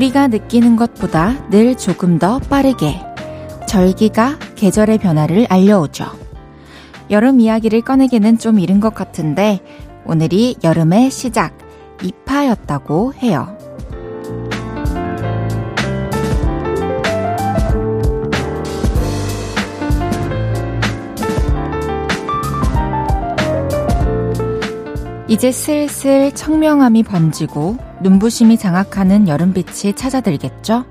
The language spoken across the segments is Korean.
우리가 느끼는 것보다 늘 조금 더 빠르게 절기가 계절의 변화를 알려오죠. 여름 이야기를 꺼내기는 좀 이른 것 같은데 오늘이 여름의 시작, 입하였다고 해요. 이제 슬슬 청명함이 번지고 눈부심이 장악하는 여름빛이 찾아들겠죠?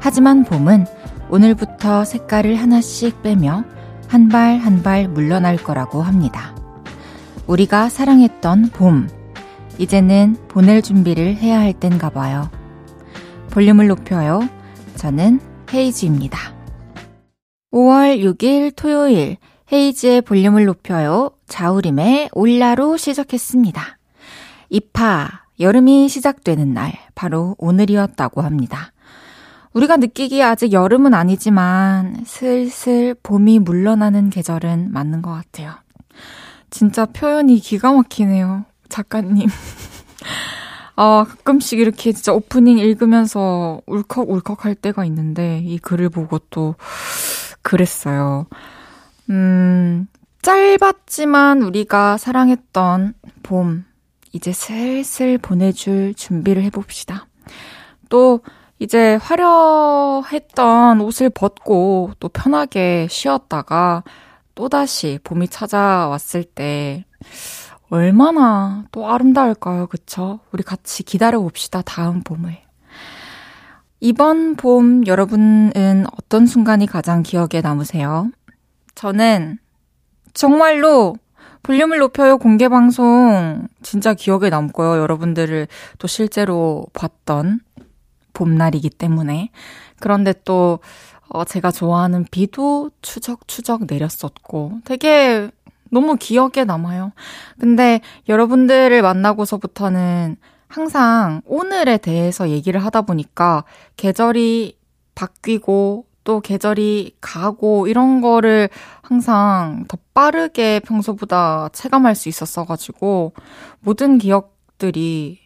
하지만 봄은 오늘부터 색깔을 하나씩 빼며 한 발 한 발 물러날 거라고 합니다. 우리가 사랑했던 봄. 이제는 보낼 준비를 해야 할 땐가 봐요. 볼륨을 높여요. 저는 헤이즈입니다. 5월 6일 토요일 헤이즈의 볼륨을 높여요. 자우림의 올라로 시작했습니다. 입하, 여름이 시작되는 날, 바로 오늘이었다고 합니다. 우리가 느끼기에 아직 여름은 아니지만 슬슬 봄이 물러나는 계절은 맞는 것 같아요. 진짜 표현이 기가 막히네요. 작가님. 아, 가끔씩 이렇게 진짜 오프닝 읽으면서 울컥울컥 할 때가 있는데 이 글을 보고 또 그랬어요. 음, 짧았지만 우리가 사랑했던 봄, 이제 슬슬 보내줄 준비를 해봅시다. 또, 이제 화려했던 옷을 벗고 또 편하게 쉬었다가 또다시 봄이 찾아왔을 때 얼마나 또 아름다울까요? 그쵸? 우리 같이 기다려 봅시다. 다음 봄을. 이번 봄 여러분은 어떤 순간이 가장 기억에 남으세요? 저는 정말로 볼륨을 높여요 공개 방송 진짜 기억에 남고요. 여러분들을 또 실제로 봤던 봄날이기 때문에. 그런데 또, 어, 제가 좋아하는 비도 추적추적 내렸었고 되게 너무 기억에 남아요. 근데 여러분들을 만나고서부터는 항상 오늘에 대해서 얘기를 하다 보니까 계절이 바뀌고 또 계절이 가고 이런 거를 항상 더 빠르게 평소보다 체감할 수 있었어가지고 모든 기억들이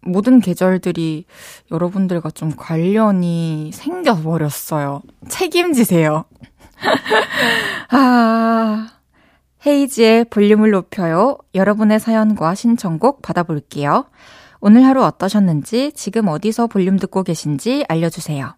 모든 계절들이 여러분들과 좀 관련이 생겨버렸어요. 책임지세요. 아, 헤이지의 볼륨을 높여요. 여러분의 사연과 신청곡 받아볼게요. 오늘 하루 어떠셨는지, 지금 어디서 볼륨 듣고 계신지 알려주세요.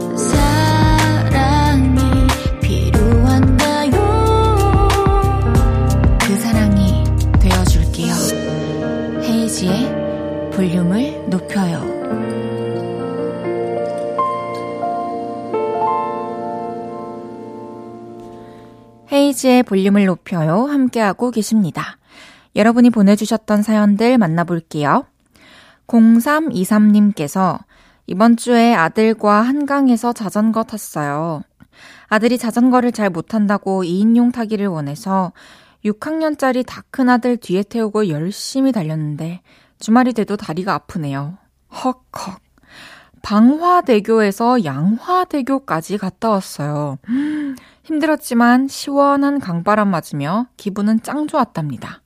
헤이지의 볼륨을 높여요. 함께하고 계십니다. 여러분이 보내주셨던 사연들 만나볼게요. 0323님께서 이번 주에 아들과 한강에서 자전거 탔어요. 아들이 자전거를 잘 못한다고 2인용 타기를 원해서 6학년짜리 다 큰 아들 뒤에 태우고 열심히 달렸는데 주말이 돼도 다리가 아프네요. 헉헉. 방화대교에서 양화대교까지 갔다 왔어요. 음, 힘들었지만 시원한 강바람 맞으며 기분은 짱 좋았답니다.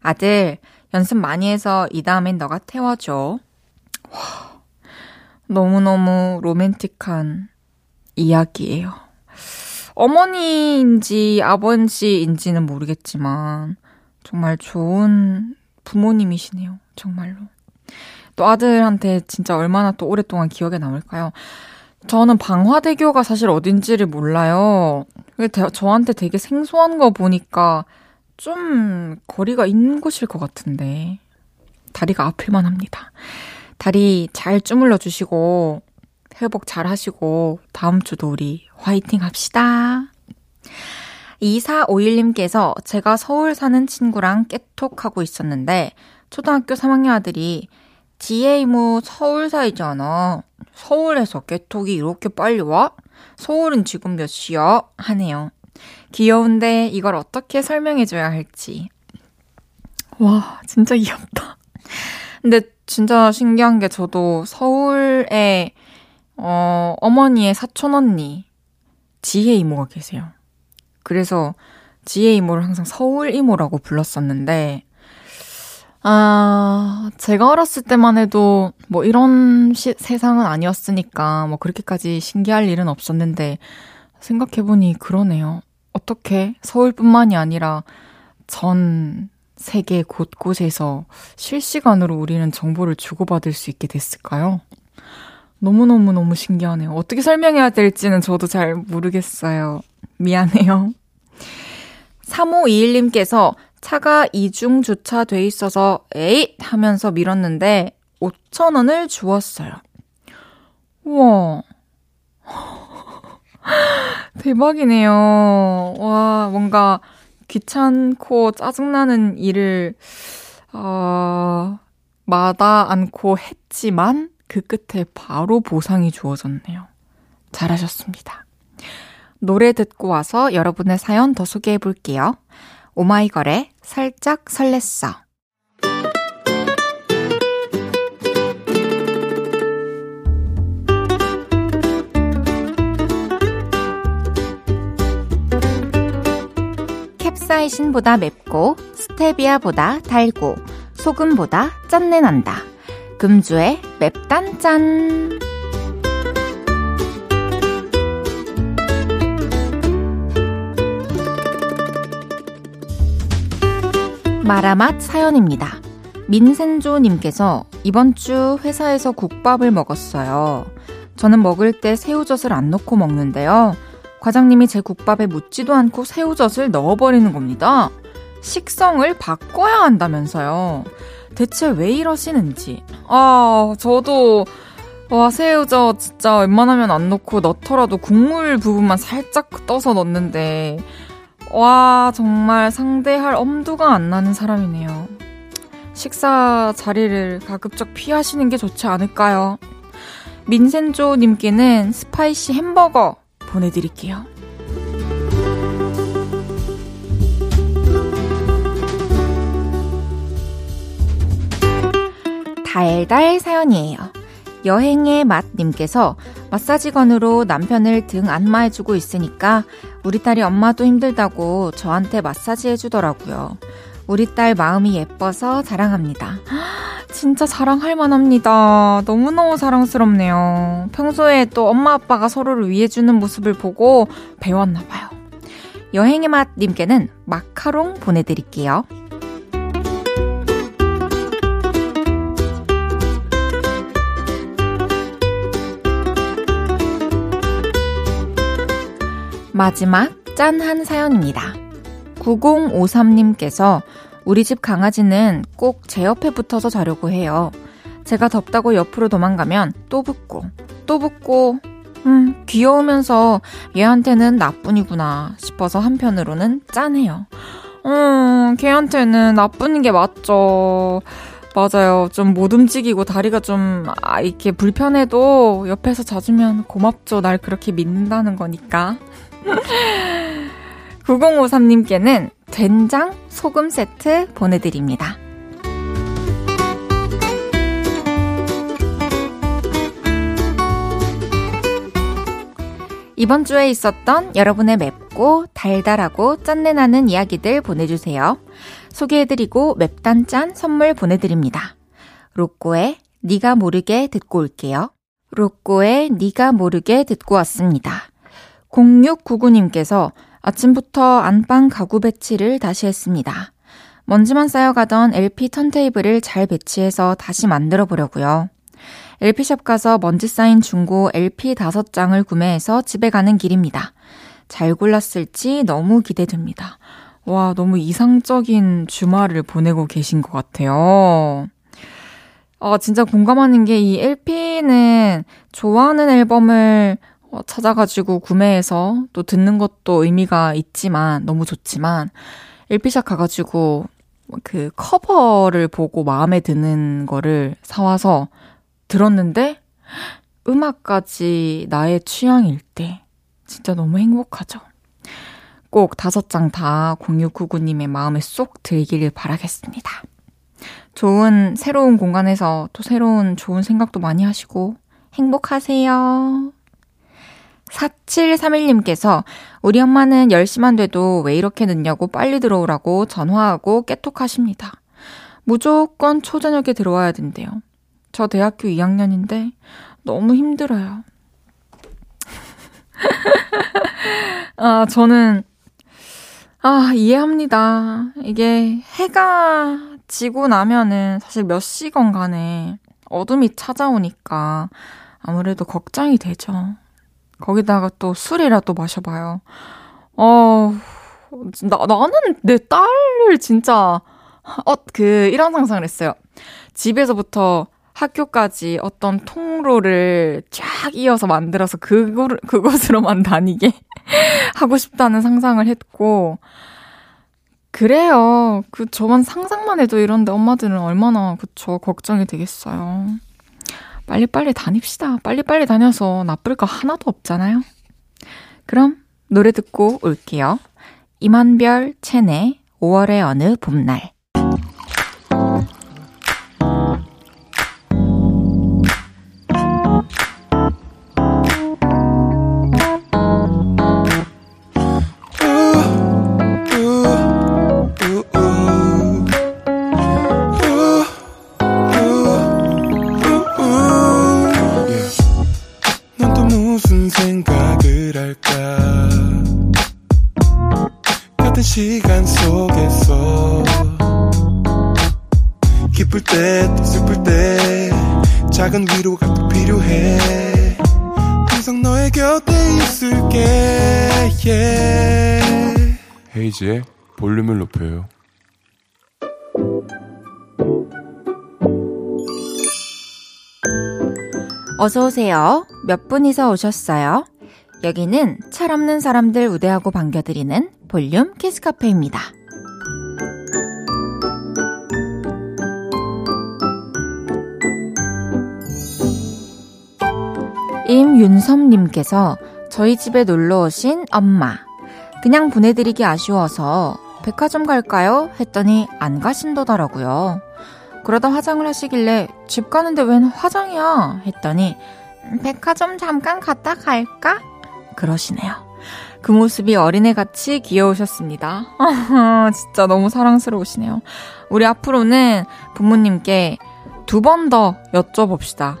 아들, 연습 많이 해서 이 다음엔 너가 태워줘. 와, 너무너무 로맨틱한 이야기예요. 어머니인지 아버지인지는 모르겠지만 정말 좋은 부모님이시네요. 정말로. 또 아들한테 진짜 얼마나 또 오랫동안 기억에 남을까요? 저는 방화대교가 사실 어딘지를 몰라요. 저한테 되게 생소한 거 보니까 좀 거리가 있는 곳일 것 같은데. 다리가 아플만 합니다. 다리 잘 주물러 주시고, 회복 잘 하시고, 다음 주도 우리 화이팅 합시다. 2451님께서 제가 서울 사는 친구랑 깨톡하고 있었는데, 초등학교 3학년 아들이 지혜 이모 서울 살잖아. 서울에서 깨톡이 이렇게 빨리 와? 서울은 지금 몇 시야? 하네요. 귀여운데 이걸 어떻게 설명해줘야 할지. 와, 진짜 귀엽다. 근데 진짜 신기한 게 저도 서울에, 어, 어머니의 사촌 언니, 지혜 이모가 계세요. 그래서 지혜 이모를 항상 서울 이모라고 불렀었는데, 아, 제가 어렸을 때만 해도 뭐 이런 시, 세상은 아니었으니까 뭐 그렇게까지 신기할 일은 없었는데 생각해보니 그러네요. 어떻게 서울뿐만이 아니라 전 세계 곳곳에서 실시간으로 우리는 정보를 주고받을 수 있게 됐을까요? 너무너무너무 신기하네요. 어떻게 설명해야 될지는 저도 잘 모르겠어요. 미안해요. 3521님께서 차가 이중 주차돼 있어서 에잇 하면서 밀었는데 5천 원을 주웠어요. 우와. 대박이네요. 와, 뭔가 귀찮고 짜증나는 일을, 어, 마다 않고 했지만 그 끝에 바로 보상이 주어졌네요. 잘하셨습니다. 노래 듣고 와서 여러분의 사연 더 소개해 볼게요. 오마이걸의 살짝 설렜어. 캡사이신보다 맵고 스테비아보다 달고 소금보다 짠내 난다. 금주의 맵단짠. 마라맛 사연입니다. 민센조님께서 이번 주 회사에서 국밥을 먹었어요. 저는 먹을 때 새우젓을 안 넣고 먹는데요. 과장님이 제 국밥에 묻지도 않고 새우젓을 넣어버리는 겁니다. 식성을 바꿔야 한다면서요. 대체 왜 이러시는지. 아, 저도, 와, 새우젓 진짜 웬만하면 안 넣고 넣더라도 국물 부분만 살짝 떠서 넣는데, 와, 정말 상대할 엄두가 안 나는 사람이네요. 식사 자리를 가급적 피하시는 게 좋지 않을까요? 민센조님께는 spicy 햄버거 보내드릴게요. 달달 사연이에요. 여행의 맛님께서 마사지건으로 남편을 등 안마해주고 있으니까 우리 딸이 엄마도 힘들다고 저한테 마사지 해주더라고요. 우리 딸 마음이 예뻐서 자랑합니다. 진짜 자랑할 만합니다. 너무너무 사랑스럽네요. 평소에 또 엄마 아빠가 서로를 위해주는 모습을 보고 배웠나봐요. 여행의 맛님께는 마카롱 보내드릴게요. 마지막 짠한 사연입니다. 9053님께서 우리 집 강아지는 꼭 제 옆에 붙어서 자려고 해요. 제가 덥다고 옆으로 도망가면 또 붙고, 또 붙고, 음, 귀여우면서 얘한테는 나뿐이구나 싶어서 한편으로는 짠해요. 음, 걔한테는 나쁜 게 맞죠. 맞아요. 좀 못 움직이고 다리가 좀, 아, 이렇게 불편해도 옆에서 자주면 고맙죠. 날 그렇게 믿는다는 거니까. 9053님께는 된장 소금 세트 보내드립니다. 이번 주에 있었던 여러분의 맵고 달달하고 짠내나는 이야기들 보내주세요. 소개해드리고 맵단 짠 선물 보내드립니다. 로꼬의 니가 모르게 듣고 올게요. 로꼬의 니가 모르게 듣고 왔습니다. 0699님께서 아침부터 안방 가구 배치를 다시 했습니다. 먼지만 쌓여가던 LP 턴테이블을 잘 배치해서 다시 만들어 보려고요. LP샵 가서 먼지 쌓인 중고 LP 5장을 구매해서 집에 가는 길입니다. 잘 골랐을지 너무 기대됩니다. 와, 너무 이상적인 주말을 보내고 계신 것 같아요. 아, 진짜 공감하는 게 이 LP는 좋아하는 앨범을 어, 찾아가지고 구매해서 또 듣는 것도 의미가 있지만 너무 좋지만 LP샵 가가지고 그 커버를 보고 마음에 드는 거를 사와서 들었는데 음악까지 나의 취향일 때 진짜 너무 행복하죠. 꼭 다섯 장 다 0699님의 마음에 쏙 들기를 바라겠습니다. 좋은, 새로운 공간에서 또 새로운 좋은 생각도 많이 하시고 행복하세요. 4731님께서 우리 엄마는 10시만 돼도 왜 이렇게 늦냐고 빨리 들어오라고 전화하고 깨톡하십니다. 무조건 초저녁에 들어와야 된대요. 저 대학교 2학년인데 너무 힘들어요. 아, 저는, 아, 이해합니다. 이게 해가 지고 나면은 사실 몇 시간 간에 어둠이 찾아오니까 아무래도 걱정이 되죠. 거기다가 또 술이라도 마셔봐요. 어, 나, 나는 내 딸을 진짜, 어, 그, 이런 상상을 했어요. 집에서부터 학교까지 어떤 통로를 쫙 이어서 만들어서 그걸, 그곳으로만 다니게 하고 싶다는 상상을 했고, 그래요. 그, 저만 상상만 해도 이런데 엄마들은 얼마나, 그쵸, 걱정이 되겠어요. 빨리빨리 다닙시다. 빨리빨리 다녀서 나쁠 거 하나도 없잖아요. 그럼 노래 듣고 올게요. 이만별 체내 5월의 어느 봄날 어서오세요. 몇 분이서 오셨어요? 여기는 철없는 사람들 우대하고 반겨드리는 볼륨 키스카페입니다. 임윤섭님께서 저희 집에 놀러 오신 엄마. 그냥 보내드리기 아쉬워서 백화점 갈까요? 했더니 안 가신다더라고요. 그러다 화장을 하시길래 집 가는데 웬 화장이야? 했더니 백화점 잠깐 갔다 갈까? 그러시네요. 그 모습이 어린애같이 귀여우셨습니다. 진짜 너무 사랑스러우시네요. 우리 앞으로는 부모님께 두 번 더 여쭤봅시다.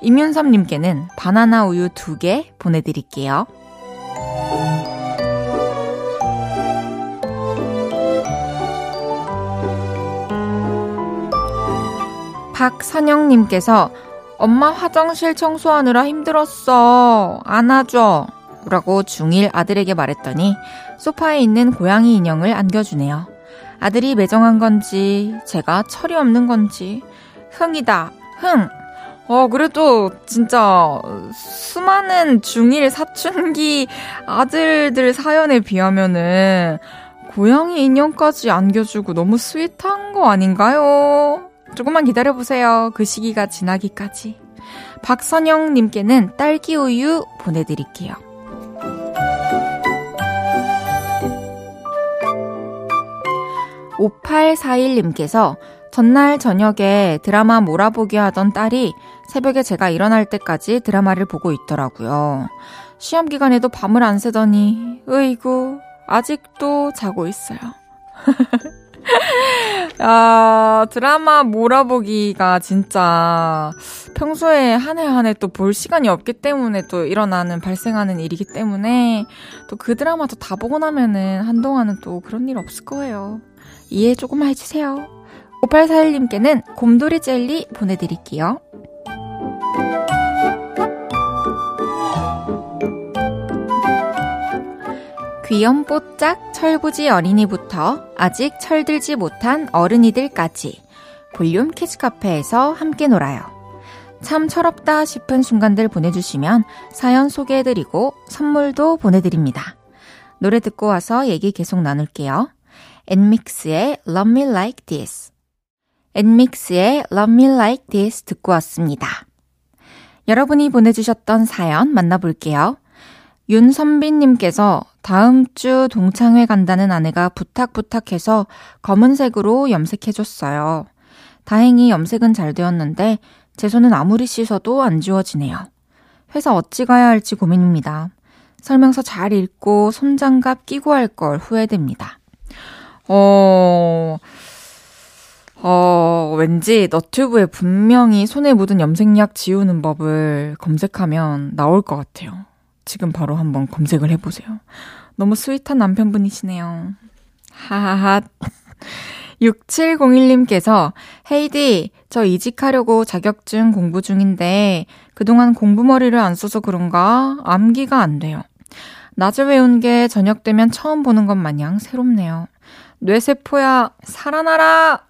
임윤섭님께는 바나나 우유 두 개 보내드릴게요. 박선영님께서 엄마 화장실 청소하느라 힘들었어. 안아줘. 라고 중1 아들에게 말했더니 소파에 있는 고양이 인형을 안겨주네요. 아들이 매정한 건지 제가 철이 없는 건지 흥이다. 흥. 어, 그래도 진짜 수많은 중1 사춘기 아들들 사연에 비하면은 고양이 인형까지 안겨주고 너무 스윗한 거 아닌가요? 조금만 기다려보세요. 그 시기가 지나기까지. 박선영님께는 딸기 우유 보내드릴게요. 5841님께서 전날 저녁에 드라마 몰아보기 하던 딸이 새벽에 제가 일어날 때까지 드라마를 보고 있더라고요. 시험 기간에도 밤을 안 새더니, 으이구, 아직도 자고 있어요. 야, 드라마 몰아보기가 진짜 평소에 한 해 한 해 또 볼 시간이 없기 때문에 또 일어나는, 발생하는 일이기 때문에 또 그 드라마도 다 보고 나면은 한동안은 또 그런 일 없을 거예요. 이해 조금만 해주세요. 5841님께는 곰돌이 젤리 보내드릴게요. 귀염뽀짝 철부지 어린이부터 아직 철들지 못한 어른이들까지 볼륨 키즈카페에서 함께 놀아요. 참 철없다 싶은 순간들 보내주시면 사연 소개해드리고 선물도 보내드립니다. 노래 듣고 와서 얘기 계속 나눌게요. 엔믹스의 Love Me Like This 엔믹스의 Love Me Like This 듣고 왔습니다. 여러분이 보내주셨던 사연 만나볼게요. 윤선빈님께서 다음 주 동창회 간다는 아내가 부탁 부탁해서 검은색으로 염색해줬어요. 다행히 염색은 잘 되었는데 제 손은 아무리 씻어도 안 지워지네요. 회사 어찌 가야 할지 고민입니다. 설명서 잘 읽고 손장갑 끼고 할 걸 후회됩니다. 어, 어, 왠지 너튜브에 분명히 손에 묻은 염색약 지우는 법을 검색하면 나올 것 같아요. 지금 바로 한번 검색을 해보세요. 너무 스윗한 남편분이시네요. 하하하. 6701님께서 헤이디, 저 이직하려고 자격증 공부 중인데 그동안 공부머리를 안 써서 그런가 암기가 안 돼요. 낮에 외운 게 저녁 되면 처음 보는 것 마냥 새롭네요. 뇌세포야, 살아나라!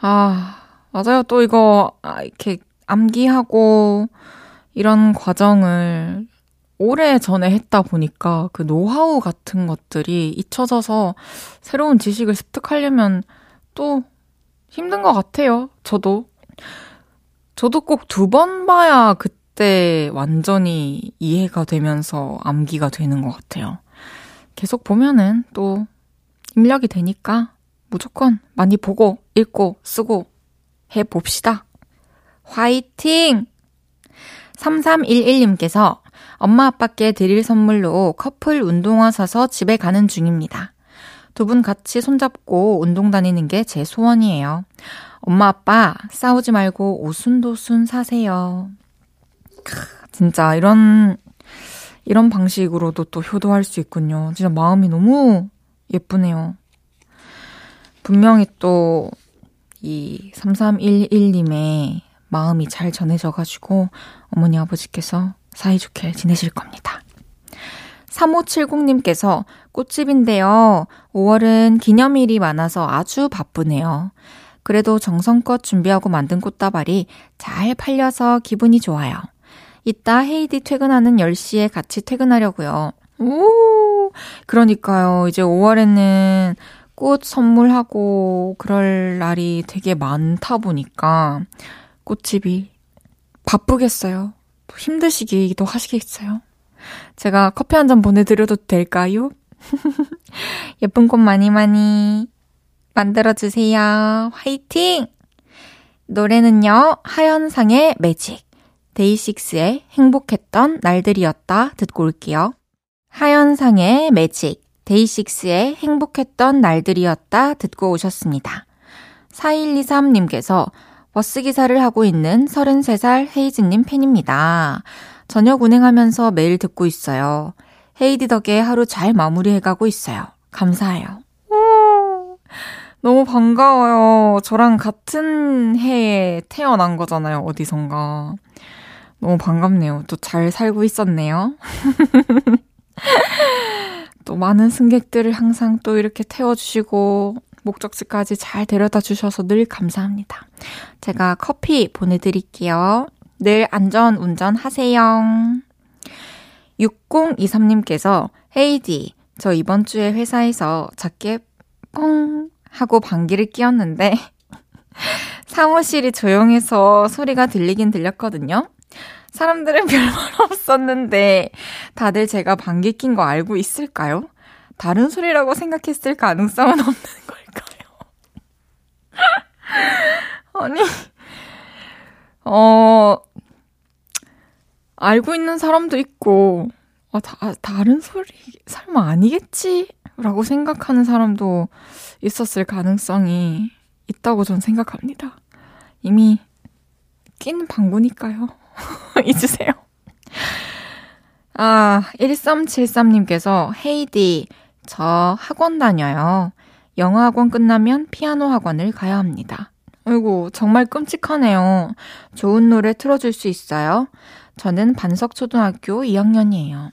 아, 맞아요. 또 이거, 아, 이렇게 암기하고 이런 과정을 오래 전에 했다 보니까 그 노하우 같은 것들이 잊혀져서 새로운 지식을 습득하려면 또 힘든 것 같아요. 저도. 저도 꼭 두 번 봐야 그때 완전히 이해가 되면서 암기가 되는 것 같아요. 계속 보면은 또 입력이 되니까 무조건 많이 보고 읽고 쓰고 해봅시다. 화이팅! 3311님께서 엄마 아빠께 드릴 선물로 커플 운동화 사서 집에 가는 중입니다. 두 분 같이 손잡고 운동 다니는 게 제 소원이에요. 엄마 아빠 싸우지 말고 오순도순 사세요. 크, 진짜 이런 이런 방식으로도 또 효도할 수 있군요. 진짜 마음이 너무 예쁘네요. 분명히 또 이 3311님의 마음이 잘 전해져가지고 어머니 아버지께서 사이좋게 지내실 겁니다. 3570님께서 꽃집인데요. 5월은 기념일이 많아서 아주 바쁘네요. 그래도 정성껏 준비하고 만든 꽃다발이 잘 팔려서 기분이 좋아요. 이따 헤이디 퇴근하는 10시에 같이 퇴근하려고요. 오! 그러니까요. 이제 5월에는 꽃 선물하고 그럴 날이 되게 많다 보니까 꽃집이 바쁘겠어요. 또 힘드시기도 하시겠어요. 제가 커피 한 잔 보내드려도 될까요? 예쁜 꽃 많이 많이 만들어주세요. 화이팅! 노래는요, 하현상의 매직, 데이식스의 행복했던 날들이었다 듣고 올게요. 하현상의 매직, 데이식스의 행복했던 날들이었다 듣고 오셨습니다. 4123님께서 버스기사를 하고 있는 33살 헤이즈님 팬입니다. 저녁 운행하면서 매일 듣고 있어요. 헤이디 덕에 하루 잘 마무리해가고 있어요. 감사해요. 오, 너무 반가워요. 저랑 같은 해에 태어난 거잖아요. 어디선가. 너무 반갑네요. 또 잘 살고 있었네요. 또 많은 승객들을 항상 또 이렇게 태워주시고 목적지까지 잘 데려다 주셔서 늘 감사합니다. 제가 커피 보내드릴게요. 늘 안전 운전하세요. 6023님께서 헤이디, 저 이번 주에 회사에서 작게 뻥 하고 방귀를 뀌었는데 사무실이 조용해서 소리가 들리긴 들렸거든요. 사람들은 별말 없었는데 다들 제가 방귀 낀 거 알고 있을까요? 다른 소리라고 생각했을 가능성은 없는 걸까요? 아니, 어, 알고 있는 사람도 있고, 아, 다, 다른 소리, 설마 아니겠지? 라고 생각하는 사람도 있었을 가능성이 있다고 전 생각합니다. 이미 낀 방구니까요. 잊으세요. 아, 1373님께서 헤이디, 저 학원 다녀요. 영어 학원 끝나면 피아노 학원을 가야 합니다. 아이고, 정말 끔찍하네요. 좋은 노래 틀어줄 수 있어요? 저는 반석초등학교 2학년이에요.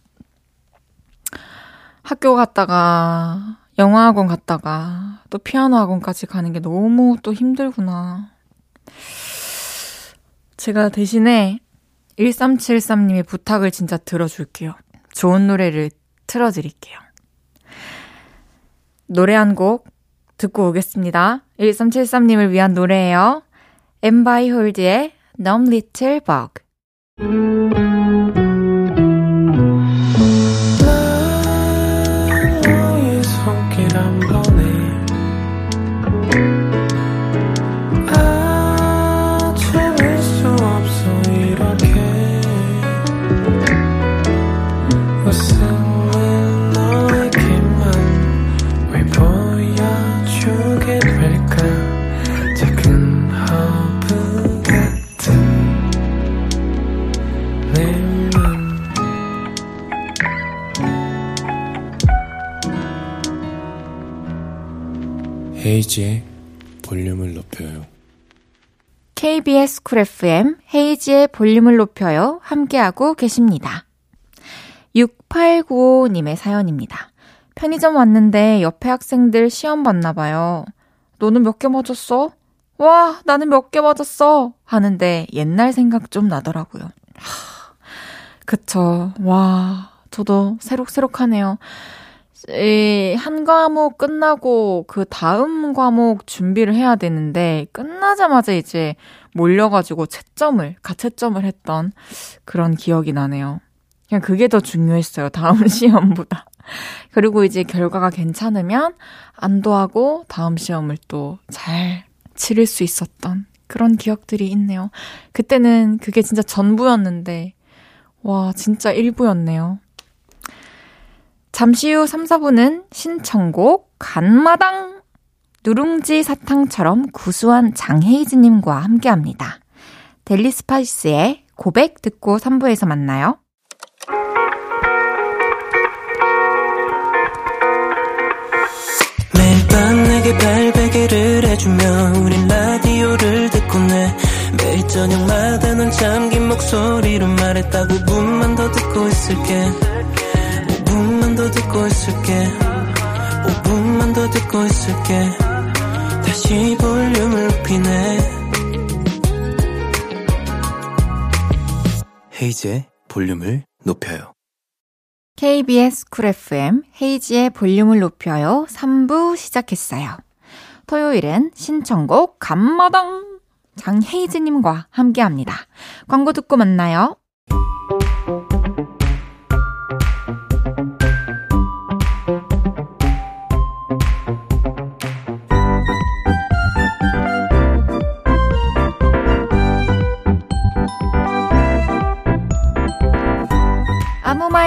학교 갔다가, 영어 학원 갔다가, 또 피아노 학원까지 가는 게 너무 또 힘들구나. 제가 대신에 1373님의 부탁을 진짜 들어줄게요. 좋은 노래를 틀어드릴게요. 노래 한 곡 듣고 오겠습니다. 1373님을 위한 노래예요. 엠바이 홀드의 Numb Little Bug. 헤이지의 볼륨을 높여요. KBS 쿨 FM 헤이지의 볼륨을 높여요. 함께하고 계십니다. 6895님의 사연입니다. 편의점 왔는데 옆에 학생들 시험 봤나 봐요. 너는 몇 개 맞았어? 와, 나는 몇 개 맞았어. 하는데 옛날 생각 좀 나더라고요. 하, 그쵸. 와, 저도 새록새록하네요. 한 과목 끝나고 그 다음 과목 준비를 해야 되는데 끝나자마자 이제 몰려가지고 채점을, 가채점을 했던 그런 기억이 나네요. 그냥 그게 더 중요했어요. 다음 시험보다. 그리고 이제 결과가 괜찮으면 안도하고 다음 시험을 또 잘 치를 수 있었던 그런 기억들이 있네요. 그때는 그게 진짜 전부였는데, 와, 진짜 1부였네요. 잠시 후 3, 4부는 신청곡 한마당 누룽지 사탕처럼 구수한 장헤이즈님과 함께 합니다. 델리 스파이스의 고백 듣고 3부에서 만나요. 팔베개를 해주며 우린 라디오를 듣고 내 매일 저녁마다 넌 잠긴 목소리로 말했다 5분만 더 듣고 있을게 5분만 더 듣고 있을게. 5분만 더 듣고 있을게. 다시 볼륨을 높이네. 헤이즈의 볼륨을 높여요. KBS Cool FM 헤이즈의 볼륨을 높여요. 3부 시작했어요. 토요일은 신청곡 감마당! 장헤이즈님과 함께합니다. 광고 듣고 만나요.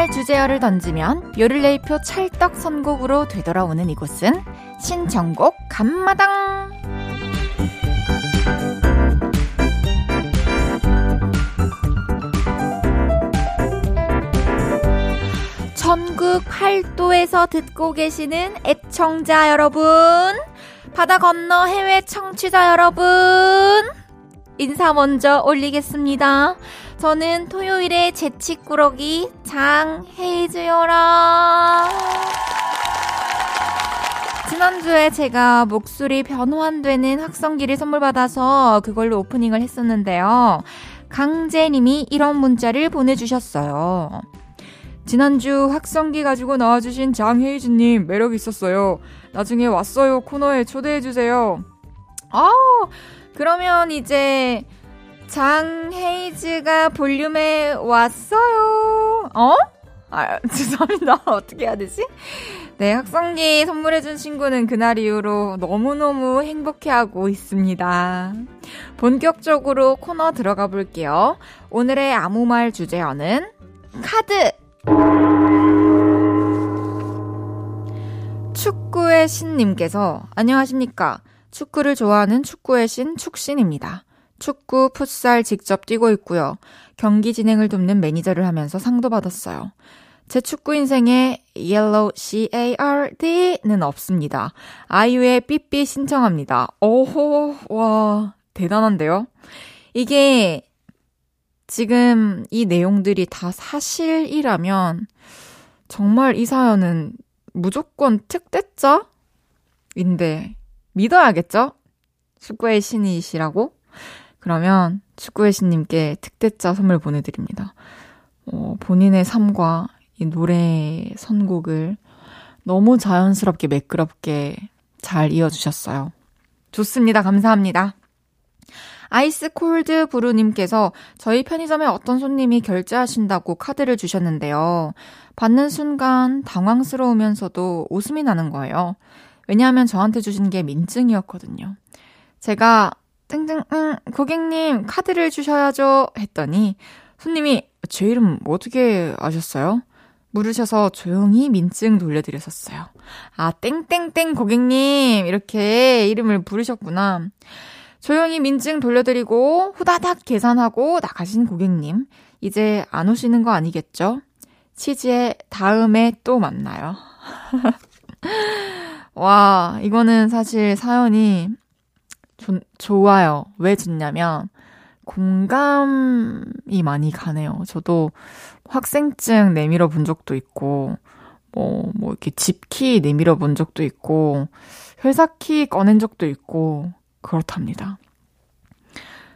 말 주제어를 던지면 요를레이표 찰떡 선곡으로 되돌아오는 이곳은 신청곡 감마당. 전국 팔도에서 듣고 계시는 애청자 여러분, 바다 건너 해외 청취자 여러분, 인사 먼저 올리겠습니다. 저는 토요일에 재치꾸러기 장헤이즈여라. 지난주에 제가 목소리 변환되는 확성기를 선물 받아서 그걸로 오프닝을 했었는데요. 강재님이 이런 문자를 보내주셨어요. 지난주 확성기 가지고 나와주신 장혜이즈님 매력 있었어요. 나중에 왔어요 코너에 초대해주세요. 아, 그러면 이제 장헤이즈가 볼륨에 왔어요. 어? 아, 죄송합니다. 어떻게 해야 되지? 네, 학성기 선물해준 친구는 그날 이후로 너무너무 행복해하고 있습니다. 본격적으로 코너 들어가 볼게요. 오늘의 아무 말 주제어는 카드! 축구의 신님께서 안녕하십니까. 축구를 좋아하는 축구의 신 축신입니다. 축구, 풋살 직접 뛰고 있고요. 경기 진행을 돕는 매니저를 하면서 상도 받았어요. 제 축구 인생에 yellow CARD는 없습니다. 아이유의 삐삐 신청합니다. 오호, 와, 대단한데요? 이게 지금 이 내용들이 다 사실이라면 정말 이 사연은 무조건 특대자인데 믿어야겠죠? 축구의 신이시라고? 그러면 축구의 신님께 특대자 선물 보내드립니다. 어, 본인의 삶과 이 노래 선곡을 너무 자연스럽게 매끄럽게 잘 이어주셨어요. 좋습니다. 감사합니다. 아이스 콜드 브루님께서 저희 편의점에 어떤 손님이 결제하신다고 카드를 주셨는데요. 받는 순간 당황스러우면서도 웃음이 나는 거예요. 왜냐하면 저한테 주신 게 민증이었거든요. 제가 땡땡, 응, 고객님, 카드를 주셔야죠. 했더니, 손님이, 제 이름 어떻게 아셨어요? 물으셔서 조용히 민증 돌려드렸었어요. 아, 땡땡땡 고객님, 이렇게 이름을 부르셨구나. 조용히 민증 돌려드리고, 후다닥 계산하고 나가신 고객님. 이제 안 오시는 거 아니겠죠? 치즈의 다음에 또 만나요. 와, 이거는 사실 사연이 조, 좋아요. 왜 좋냐면, 공감이 많이 가네요. 저도 학생증 내밀어 본 적도 있고, 뭐, 뭐, 이렇게 집키 내밀어 본 적도 있고, 회사 키 꺼낸 적도 있고, 그렇답니다.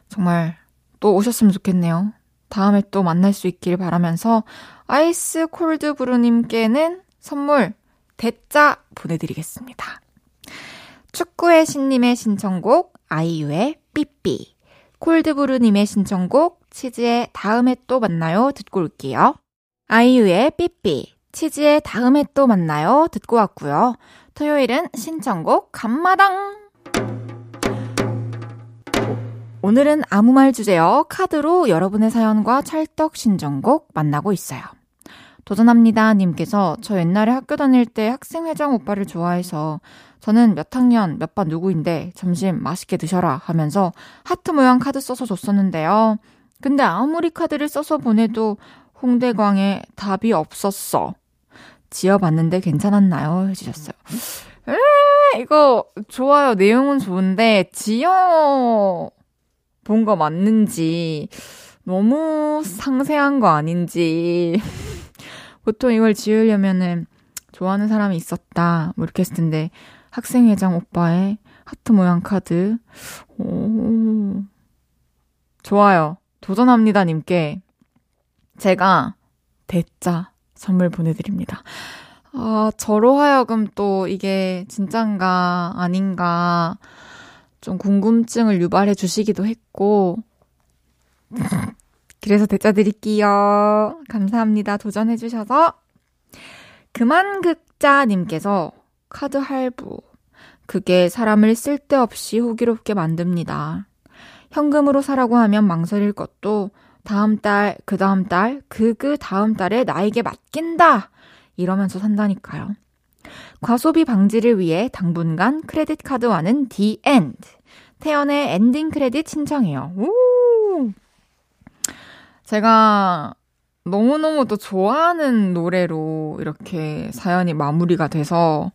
정말 또 오셨으면 좋겠네요. 다음에 또 만날 수 있길 바라면서, 아이스 콜드 브루님께는 선물 대짜 보내드리겠습니다. 축구의 신님의 신청곡 아이유의 삐삐 콜드브루님의 신청곡 치즈의 다음에 또 만나요 듣고 올게요. 아이유의 삐삐 치즈의 다음에 또 만나요 듣고 왔고요. 토요일은 신청곡 간마당 오늘은 아무 말 주제요 카드로 여러분의 사연과 찰떡 신청곡 만나고 있어요. 도전합니다 님께서 저 옛날에 학교 다닐 때 학생회장 오빠를 좋아해서 저는 몇 학년 몇 반 누구인데 점심 맛있게 드셔라 하면서 하트 모양 카드 써서 줬었는데요. 근데 아무리 카드를 써서 보내도 홍대광에 답이 없었어. 지어봤는데 괜찮았나요? 해주셨어요. 에, 이거 좋아요. 내용은 좋은데 지어 본 거 맞는지 너무 상세한 거 아닌지 보통 이걸 지으려면은 좋아하는 사람이 있었다. 뭐 이렇게 했을 텐데 학생회장 오빠의 하트 모양 카드. 오. 좋아요. 도전합니다 님께 제가 대짜 선물 보내드립니다. 아, 저로 하여금 또 이게 진짠가 아닌가 좀 궁금증을 유발해 주시기도 했고 그래서 대짜 드릴게요. 감사합니다. 도전해 주셔서. 그만극자님께서 카드 할부. 그게 사람을 쓸데없이 호기롭게 만듭니다. 현금으로 사라고 하면 망설일 것도 다음 달, 그 다음 달, 그, 그 다음 달에 나에게 맡긴다! 이러면서 산다니까요. 과소비 방지를 위해 당분간 크레딧 카드와는 the end. 태연의 엔딩 크레딧 신청해요. 우! 제가 너무너무 또 좋아하는 노래로 이렇게 사연이 마무리가 돼서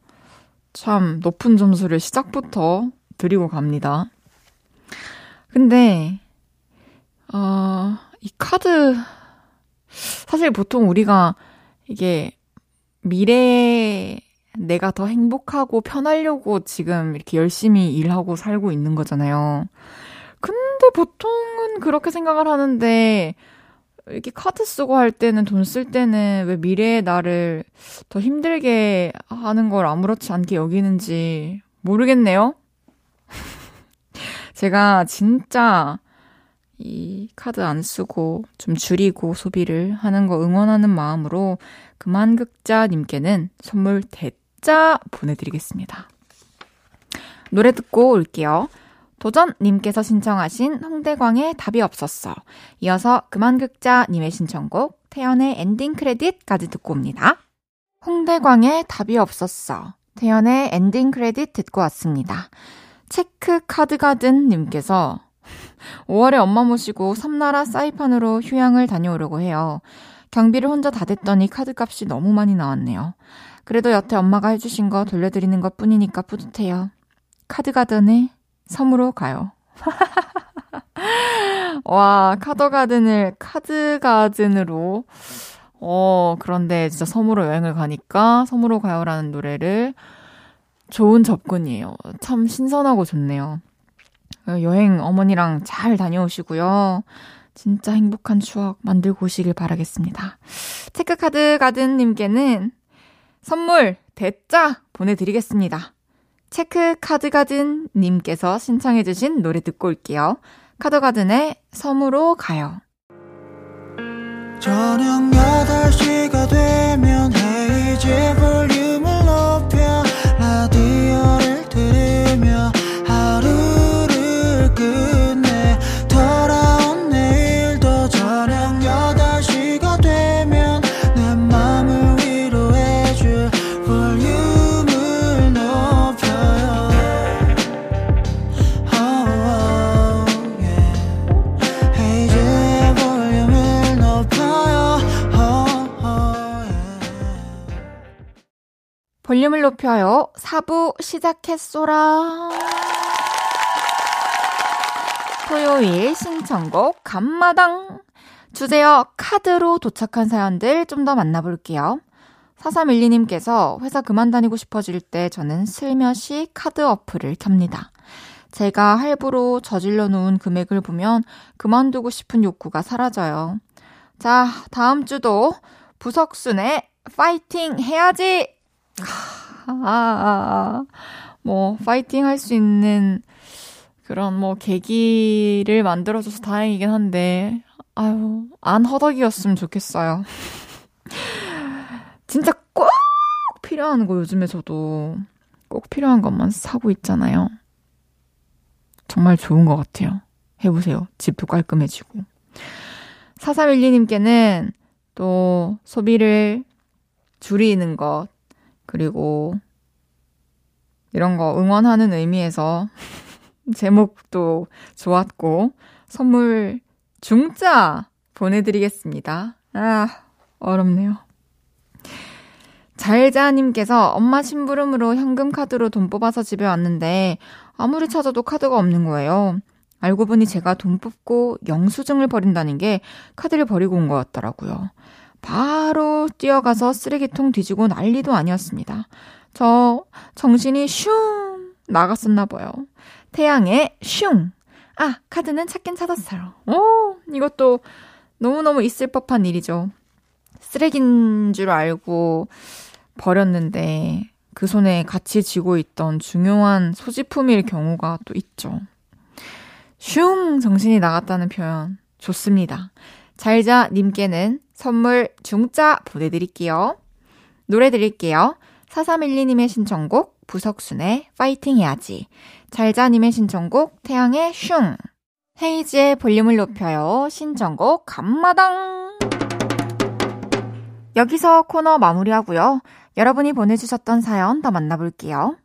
참 높은 점수를 시작부터 드리고 갑니다. 근데, 어, 이 카드, 사실 보통 우리가 이게 미래에 내가 더 행복하고 편하려고 지금 이렇게 열심히 일하고 살고 있는 거잖아요. 근데 보통은 그렇게 생각을 하는데, 이렇게 카드 쓰고 할 때는 돈 쓸 때는 왜 미래의 나를 더 힘들게 하는 걸 아무렇지 않게 여기는지 모르겠네요. 제가 진짜 이 카드 안 쓰고 좀 줄이고 소비를 하는 거 응원하는 마음으로 그만극자님께는 선물 대짜 보내드리겠습니다. 노래 듣고 올게요. 도전님께서 신청하신 홍대광의 답이 없었어. 이어서 그만극자님의 신청곡 태연의 엔딩 크레딧까지 듣고 옵니다. 홍대광의 답이 없었어. 태연의 엔딩 크레딧 듣고 왔습니다. 체크 카드가든님께서 5월에 엄마 모시고 섬나라 사이판으로 휴양을 다녀오려고 해요. 경비를 혼자 다 댔더니 카드값이 너무 많이 나왔네요. 그래도 여태 엄마가 해주신 거 돌려드리는 것 뿐이니까 뿌듯해요. 카드가든의 섬으로 가요. 와, 카더가든을 카드가든으로. 어, 그런데 진짜 섬으로 여행을 가니까 섬으로 가요라는 노래를 좋은 접근이에요. 참 신선하고 좋네요. 여행 어머니랑 잘 다녀오시고요. 진짜 행복한 추억 만들고 오시길 바라겠습니다. 체크카드 가든님께는 선물 대짜 보내드리겠습니다. 체크 카드가든 님께서 신청해 주신 노래 듣고 올게요. 카드가든의 섬으로 가요. 저녁 8시가 되면 헤이즈 볼륨을 높여 볼륨을 높여요. 4부 시작했소라. 토요일 신청곡 감마당. 주제어 카드로 도착한 사연들 좀 더 만나볼게요. 4312님께서 회사 그만 다니고 싶어질 때 저는 슬며시 카드 어플을 켭니다. 제가 할부로 저질러 놓은 금액을 보면 그만두고 싶은 욕구가 사라져요. 자, 다음 주도 부석순의 파이팅 해야지! 아, 아, 아. 뭐, 파이팅 할 수 있는 그런 뭐 계기를 만들어줘서 다행이긴 한데, 아유, 안 허덕이었으면 좋겠어요. 진짜 꼭 필요한 거 요즘에 저도 꼭 필요한 것만 사고 있잖아요. 정말 좋은 것 같아요. 해보세요. 집도 깔끔해지고. 4312님께는 또 소비를 줄이는 것, 그리고 이런 거 응원하는 의미에서 제목도 좋았고, 선물 중짜 보내드리겠습니다. 아, 어렵네요. 잘자님께서 엄마 심부름으로 현금 카드로 돈 뽑아서 집에 왔는데 아무리 찾아도 카드가 없는 거예요. 알고 보니 제가 돈 뽑고 영수증을 버린다는 게 카드를 버리고 온 거였더라고요. 바로 뛰어가서 쓰레기통 뒤지고 난리도 아니었습니다. 저 정신이 슝 나갔었나 봐요. 태양의 슝. 아, 카드는 찾긴 찾았어요. 오, 이것도 너무너무 있을 법한 일이죠. 쓰레기인 줄 알고 버렸는데 그 손에 같이 쥐고 있던 중요한 소지품일 경우가 또 있죠. 슝! 정신이 나갔다는 표현 좋습니다. 잘자 님께는 선물 중짜 보내드릴게요. 노래 드릴게요. 4312님의 신청곡 부석순의 파이팅 해야지. 잘자님의 신청곡 태양의 슝. 헤이즈의 볼륨을 높여요. 신청곡 감마당. 여기서 코너 마무리하고요. 여러분이 보내주셨던 사연 더 만나볼게요.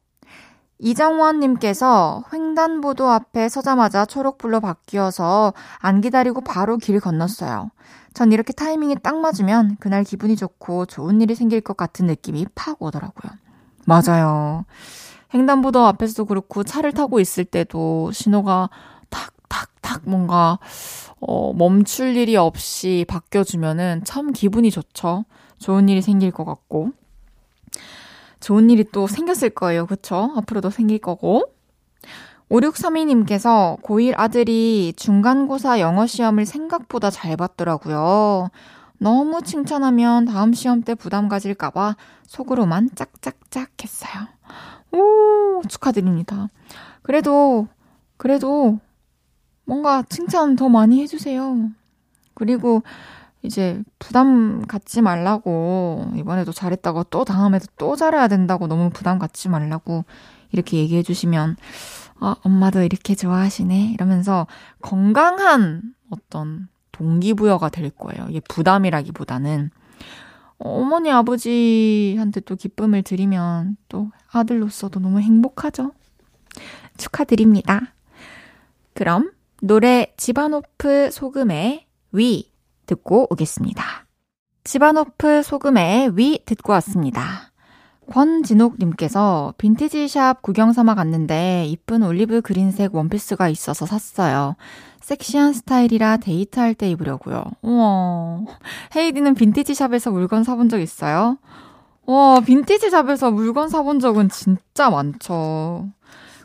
이정원님께서 횡단보도 앞에 서자마자 초록불로 바뀌어서 안 기다리고 바로 길 건넜어요. 전 이렇게 타이밍이 딱 맞으면 그날 기분이 좋고 좋은 일이 생길 것 같은 느낌이 팍 오더라고요. 맞아요. 횡단보도 앞에서도 그렇고 차를 타고 있을 때도 신호가 탁탁탁 뭔가 어, 멈출 일이 없이 바뀌어주면은 참 기분이 좋죠. 좋은 일이 생길 것 같고. 좋은 일이 또 생겼을 거예요. 그쵸? 앞으로도 생길 거고. 5632님께서 고1 아들이 중간고사 영어 시험을 생각보다 잘 봤더라고요. 너무 칭찬하면 다음 시험 때 부담 가질까봐 속으로만 짝짝짝 했어요. 오, 축하드립니다. 그래도, 그래도 뭔가 칭찬 더 많이 해주세요. 그리고 이제 부담 갖지 말라고 이번에도 잘했다고 또 다음에도 또 잘해야 된다고 너무 부담 갖지 말라고 이렇게 얘기해 주시면 아, 엄마도 이렇게 좋아하시네 이러면서 건강한 어떤 동기부여가 될 거예요. 이게 부담이라기보다는 어머니 아버지한테 또 기쁨을 드리면 또 아들로서도 너무 행복하죠. 축하드립니다. 그럼 노래 지바노프 소금의 위 듣고 오겠습니다. 지바노프 소금의 위 듣고 왔습니다. 권진옥님께서 빈티지 샵 구경 삼아 갔는데 이쁜 올리브 그린색 원피스가 있어서 샀어요. 섹시한 스타일이라 데이트할 때 입으려고요. 우와. 헤이즈는 빈티지 샵에서 물건 사본 적 있어요? 와, 빈티지 샵에서 물건 사본 적은 진짜 많죠.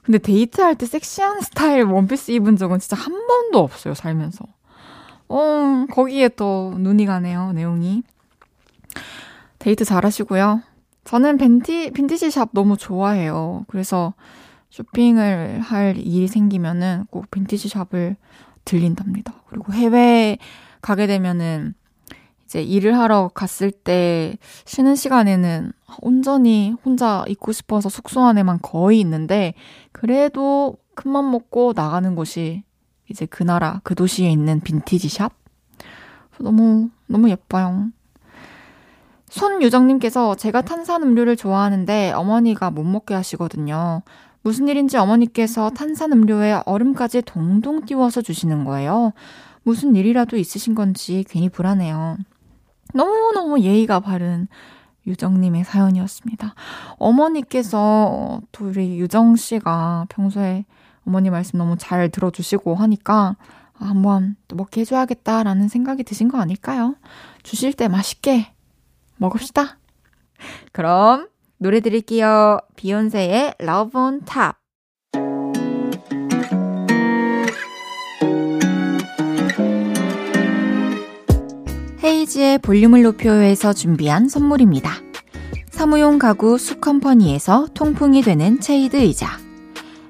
근데 데이트할 때 섹시한 스타일 원피스 입은 적은 진짜 한 번도 없어요, 살면서. 어, 거기에 또 눈이 가네요, 내용이. 데이트 잘 하시고요. 저는 빈티, 빈티지 샵 너무 좋아해요. 그래서 쇼핑을 할 일이 생기면은 꼭 빈티지 샵을 들린답니다. 그리고 해외 가게 되면은 이제 일을 하러 갔을 때 쉬는 시간에는 온전히 혼자 있고 싶어서 숙소 안에만 거의 있는데 그래도 큰맘 먹고 나가는 곳이 이제 그 나라, 그 도시에 있는 빈티지 샵? 너무, 너무 예뻐요. 손유정님께서 제가 탄산음료를 좋아하는데 어머니가 못 먹게 하시거든요. 무슨 일인지 어머니께서 탄산음료에 얼음까지 동동 띄워서 주시는 거예요. 무슨 일이라도 있으신 건지 괜히 불안해요. 너무너무 예의가 바른 유정님의 사연이었습니다. 어머니께서 또 우리 유정씨가 평소에 어머니 말씀 너무 잘 들어주시고 하니까 아, 한번 또 먹게 해줘야겠다라는 생각이 드신 거 아닐까요? 주실 때 맛있게 먹읍시다. 그럼 노래 드릴게요. 비욘세의 Love on Top. 헤이지의 볼륨을 높여요에서 준비한 선물입니다. 사무용 가구 수컴퍼니에서 통풍이 되는 체이드 의자.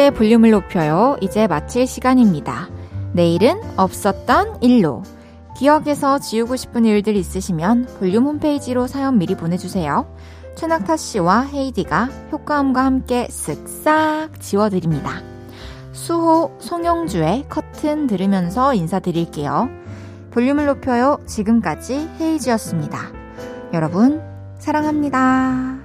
헤이즈의 볼륨을 높여요. 이제 마칠 시간입니다. 내일은 없었던 일로. 기억에서 지우고 싶은 일들 있으시면 볼륨 홈페이지로 사연 미리 보내주세요. 최낙타 씨와 헤이디가 효과음과 함께 쓱싹 지워드립니다. 수호 송영주의 커튼 들으면서 인사드릴게요. 볼륨을 높여요. 지금까지 헤이지였습니다. 여러분, 사랑합니다.